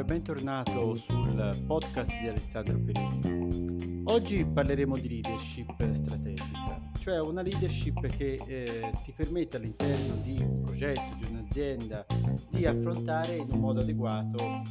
e bentornato sul podcast di Alessandro Perini. Oggi parleremo di leadership strategica, cioè una leadership che eh, ti permette all'interno di un progetto, di un'azienda, di affrontare in un modo adeguato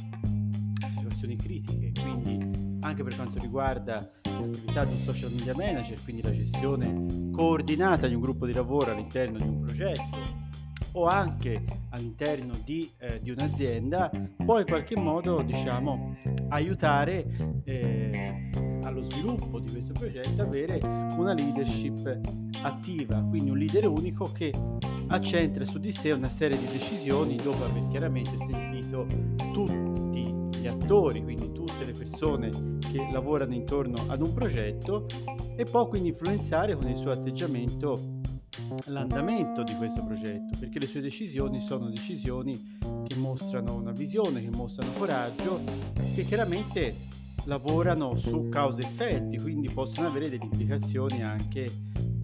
situazioni critiche, quindi anche per quanto riguarda l'attività di un social media manager, quindi la gestione coordinata di un gruppo di lavoro all'interno di un progetto o anche all'interno di, eh, di un'azienda può in qualche modo diciamo, aiutare eh, allo sviluppo di questo progetto avere una leadership attiva, quindi un leader unico che accentra su di sé una serie di decisioni dopo aver chiaramente sentito tutti gli attori, quindi tutte le persone che lavorano intorno ad un progetto e può quindi influenzare con il suo atteggiamento l'andamento di questo progetto, perché le sue decisioni sono decisioni che mostrano una visione, che mostrano coraggio, che chiaramente lavorano su cause-effetti, quindi possono avere delle implicazioni anche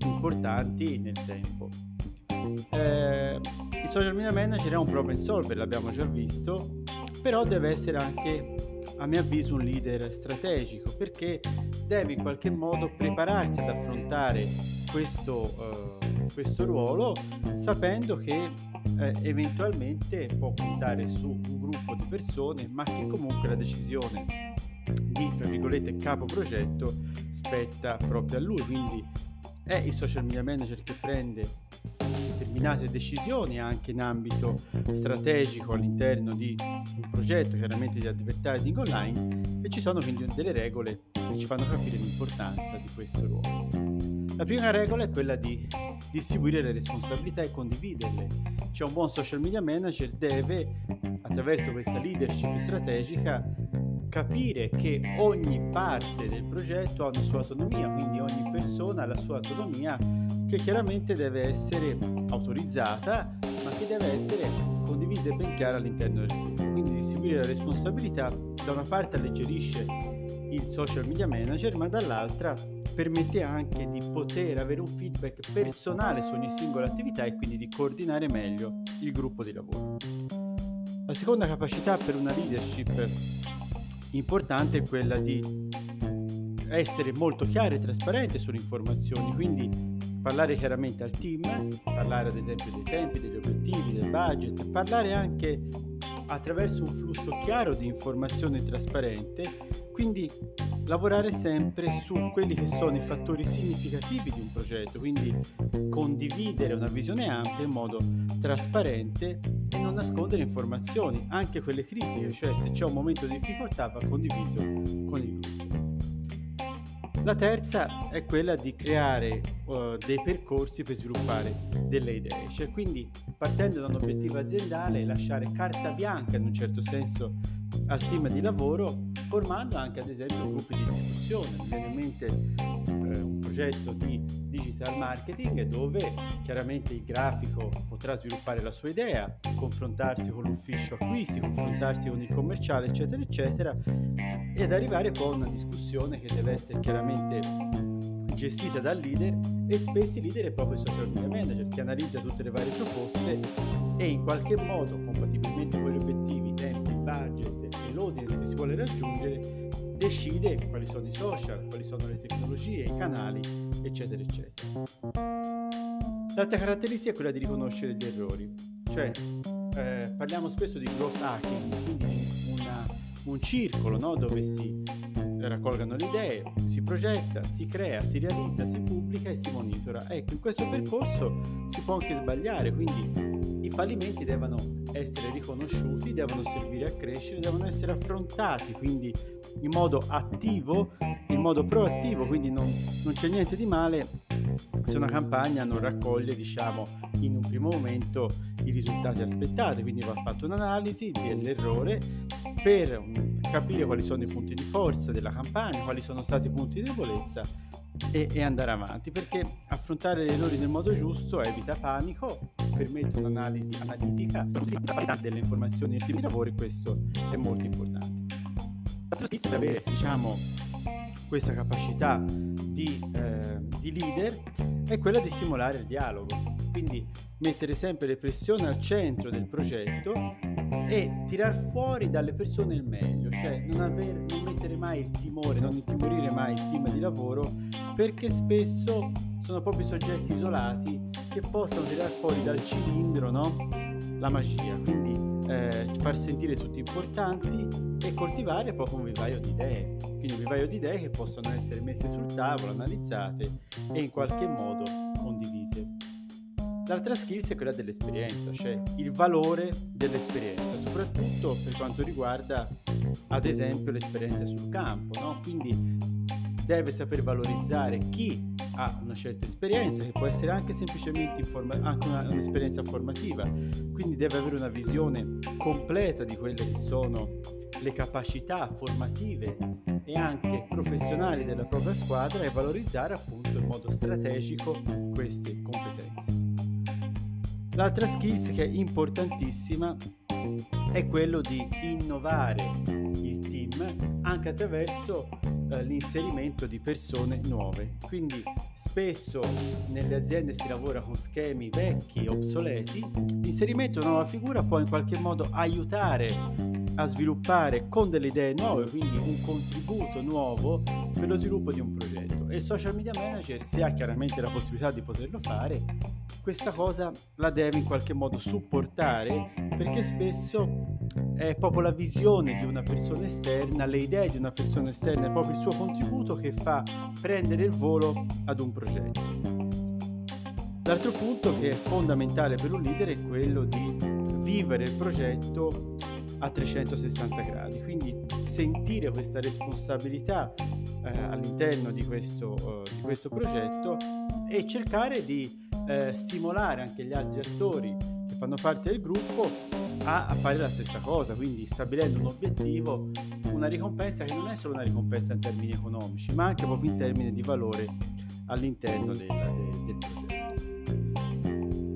importanti nel tempo. Eh, il social media manager è un problem solver, l'abbiamo già visto, però deve essere anche, a mio avviso, un leader strategico, perché deve in qualche modo prepararsi ad affrontare questo... Eh, questo ruolo sapendo che eh, eventualmente può contare su un gruppo di persone ma che comunque la decisione di tra virgolette capo progetto spetta proprio a lui. Quindi è il social media manager che prende determinate decisioni anche in ambito strategico all'interno di un progetto chiaramente di advertising online e ci sono quindi delle regole che ci fanno capire l'importanza di questo ruolo. La prima regola è quella di distribuire le responsabilità e condividerle. Cioè un buon social media manager deve, attraverso questa leadership strategica, capire che ogni parte del progetto ha una sua autonomia, quindi ogni persona ha la sua autonomia che chiaramente deve essere autorizzata, deve essere condivisa e ben chiara all'interno del gruppo. Quindi distribuire la responsabilità da una parte alleggerisce il social media manager, ma dall'altra permette anche di poter avere un feedback personale su ogni singola attività e quindi di coordinare meglio il gruppo di lavoro. La seconda capacità per una leadership importante è quella di essere molto chiare e trasparente sulle informazioni, quindi parlare chiaramente al team, parlare ad esempio dei tempi, degli obiettivi, del budget, parlare anche attraverso un flusso chiaro di informazione trasparente, quindi lavorare sempre su quelli che sono i fattori significativi di un progetto, quindi condividere una visione ampia in modo trasparente e non nascondere informazioni, anche quelle critiche, cioè se c'è un momento di difficoltà va condiviso con il gruppo. La terza è quella di creare uh, dei percorsi per sviluppare delle idee, cioè quindi partendo da un obiettivo aziendale lasciare carta bianca in un certo senso al team di lavoro formando anche ad esempio gruppi di discussione. Mi viene in mente eh, un progetto di digital marketing dove chiaramente il grafico potrà sviluppare la sua idea, confrontarsi con l'ufficio acquisti, confrontarsi con il commerciale, eccetera, eccetera, ed arrivare poi a una discussione che deve essere chiaramente gestita dal leader e spesso il leader è proprio il social media manager che analizza tutte le varie proposte e in qualche modo, compatibilmente con gli obiettivi, i tempi, il budget e l'audience che si vuole raggiungere, decide quali sono i social, quali sono le tecnologie, i canali, eccetera, eccetera. L'altra caratteristica è quella di riconoscere gli errori, cioè eh, parliamo spesso di growth hacking, un circolo no? dove si raccolgano le idee, si progetta, si crea, si realizza, si pubblica e si monitora. Ecco, in questo percorso si può anche sbagliare, quindi i fallimenti devono essere riconosciuti, devono servire a crescere, devono essere affrontati quindi in modo attivo, in modo proattivo, quindi non, non c'è niente di male se una campagna non raccoglie diciamo in un primo momento i risultati aspettati quindi va fatta un'analisi dell'errore per capire quali sono i punti di forza della campagna, quali sono stati i punti di debolezza e, e, andare avanti perché affrontare gli errori nel modo giusto evita panico, permette un'analisi analitica delle informazioni e team di lavoro e questo è molto importante. L'altro skill per avere diciamo, questa capacità di, eh, di leader è quella di stimolare il dialogo, quindi mettere sempre le pressioni al centro del progetto e tirar fuori dalle persone il meglio, cioè non, aver, non mettere mai il timore, non intimorire mai il team di lavoro perché spesso sono proprio soggetti isolati che possono tirar fuori dal cilindro no? la magia, quindi eh, far sentire tutti importanti e coltivare proprio un vivaio di idee, quindi un vivaio di idee che possono essere messe sul tavolo, analizzate e in qualche modo. L'altra skills è quella dell'esperienza, cioè il valore dell'esperienza, soprattutto per quanto riguarda ad esempio l'esperienza sul campo, no? quindi deve saper valorizzare chi ha una certa esperienza, che può essere anche semplicemente informa- anche una, un'esperienza formativa, quindi deve avere una visione completa di quelle che sono le capacità formative e anche professionali della propria squadra e valorizzare appunto in modo strategico queste competenze. L'altra skills che è importantissima è quello di innovare il team anche attraverso eh, l'inserimento di persone nuove. Quindi spesso nelle aziende si lavora con schemi vecchi obsoleti, l'inserimento di una nuova figura può in qualche modo aiutare a sviluppare con delle idee nuove, quindi un contributo nuovo per lo sviluppo di un progetto. E il social media manager, se ha chiaramente la possibilità di poterlo fare, questa cosa la deve in qualche modo supportare perché spesso è proprio la visione di una persona esterna, le idee di una persona esterna, è proprio il suo contributo che fa prendere il volo ad un progetto. L'altro punto che è fondamentale per un leader è quello di vivere il progetto a 360 gradi, quindi sentire questa responsabilità eh, all'interno di questo, uh, di questo, progetto e cercare di eh, stimolare anche gli altri attori che fanno parte del gruppo a, a, fare la stessa cosa, quindi stabilendo un obiettivo, una ricompensa che non è solo una ricompensa in termini economici, ma anche proprio in termini di valore all'interno del, del, del progetto.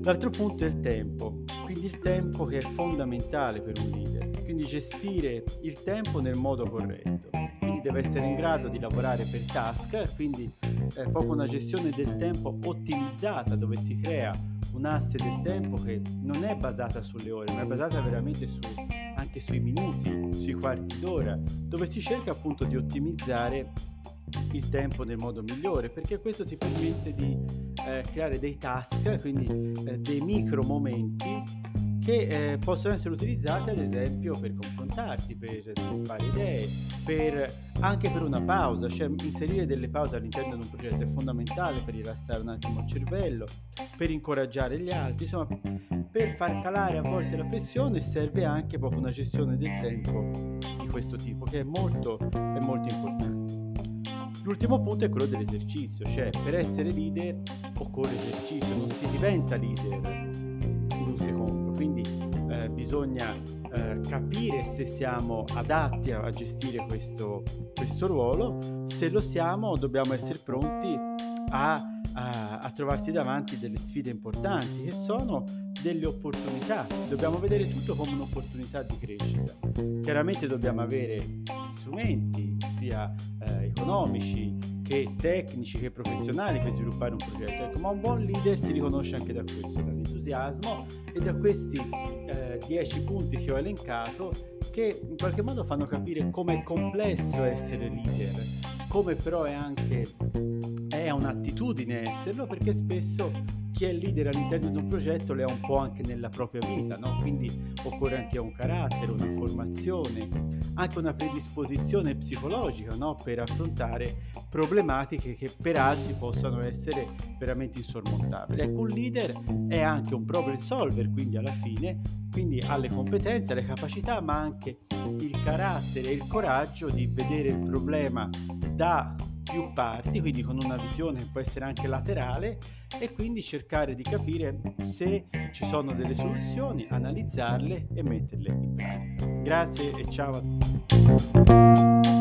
L'altro punto è il tempo, quindi il tempo che è fondamentale per un leader quindi gestire il tempo nel modo corretto. Quindi deve essere in grado di lavorare per task, quindi è proprio una gestione del tempo ottimizzata dove si crea un asse del tempo che non è basata sulle ore, ma è basata veramente su, anche sui minuti, sui quarti d'ora, dove si cerca appunto di ottimizzare il tempo nel modo migliore perché questo ti permette di eh, creare dei task, quindi eh, dei micro momenti che eh, possono essere utilizzate ad esempio per confrontarsi, per sviluppare idee, per, anche per una pausa, cioè inserire delle pause all'interno di un progetto è fondamentale per rilassare un attimo il cervello, per incoraggiare gli altri, insomma per far calare a volte la pressione serve anche proprio una gestione del tempo di questo tipo che è molto, è molto importante. L'ultimo punto è quello dell'esercizio, cioè per essere leader occorre esercizio, non si diventa leader secondo, quindi eh, bisogna eh, capire se siamo adatti a, gestire questo, questo, ruolo, se lo siamo dobbiamo essere pronti a, a, a trovarsi davanti delle sfide importanti che sono delle opportunità, dobbiamo vedere tutto come un'opportunità di crescita. Chiaramente dobbiamo avere strumenti sia eh, economici che tecnici che professionali per sviluppare un progetto. Ecco, ma un buon leader si riconosce anche da questo, dall'entusiasmo e da questi eh, dieci punti che ho elencato che in qualche modo fanno capire come è complesso essere leader, come però è anche è un'attitudine esserlo perché spesso chi è leader all'interno di un progetto le ha un po' anche nella propria vita, no? quindi occorre anche un carattere, una formazione, anche una predisposizione psicologica no? per affrontare problematiche che per altri possano essere veramente insormontabili. Ecco, un leader è anche un problem solver, quindi alla fine quindi ha le competenze, le capacità, ma anche il carattere e il coraggio di vedere il problema da più parti, quindi con una visione che può essere anche laterale e quindi cercare di capire se ci sono delle soluzioni, analizzarle e metterle in pratica. Grazie e ciao a tutti.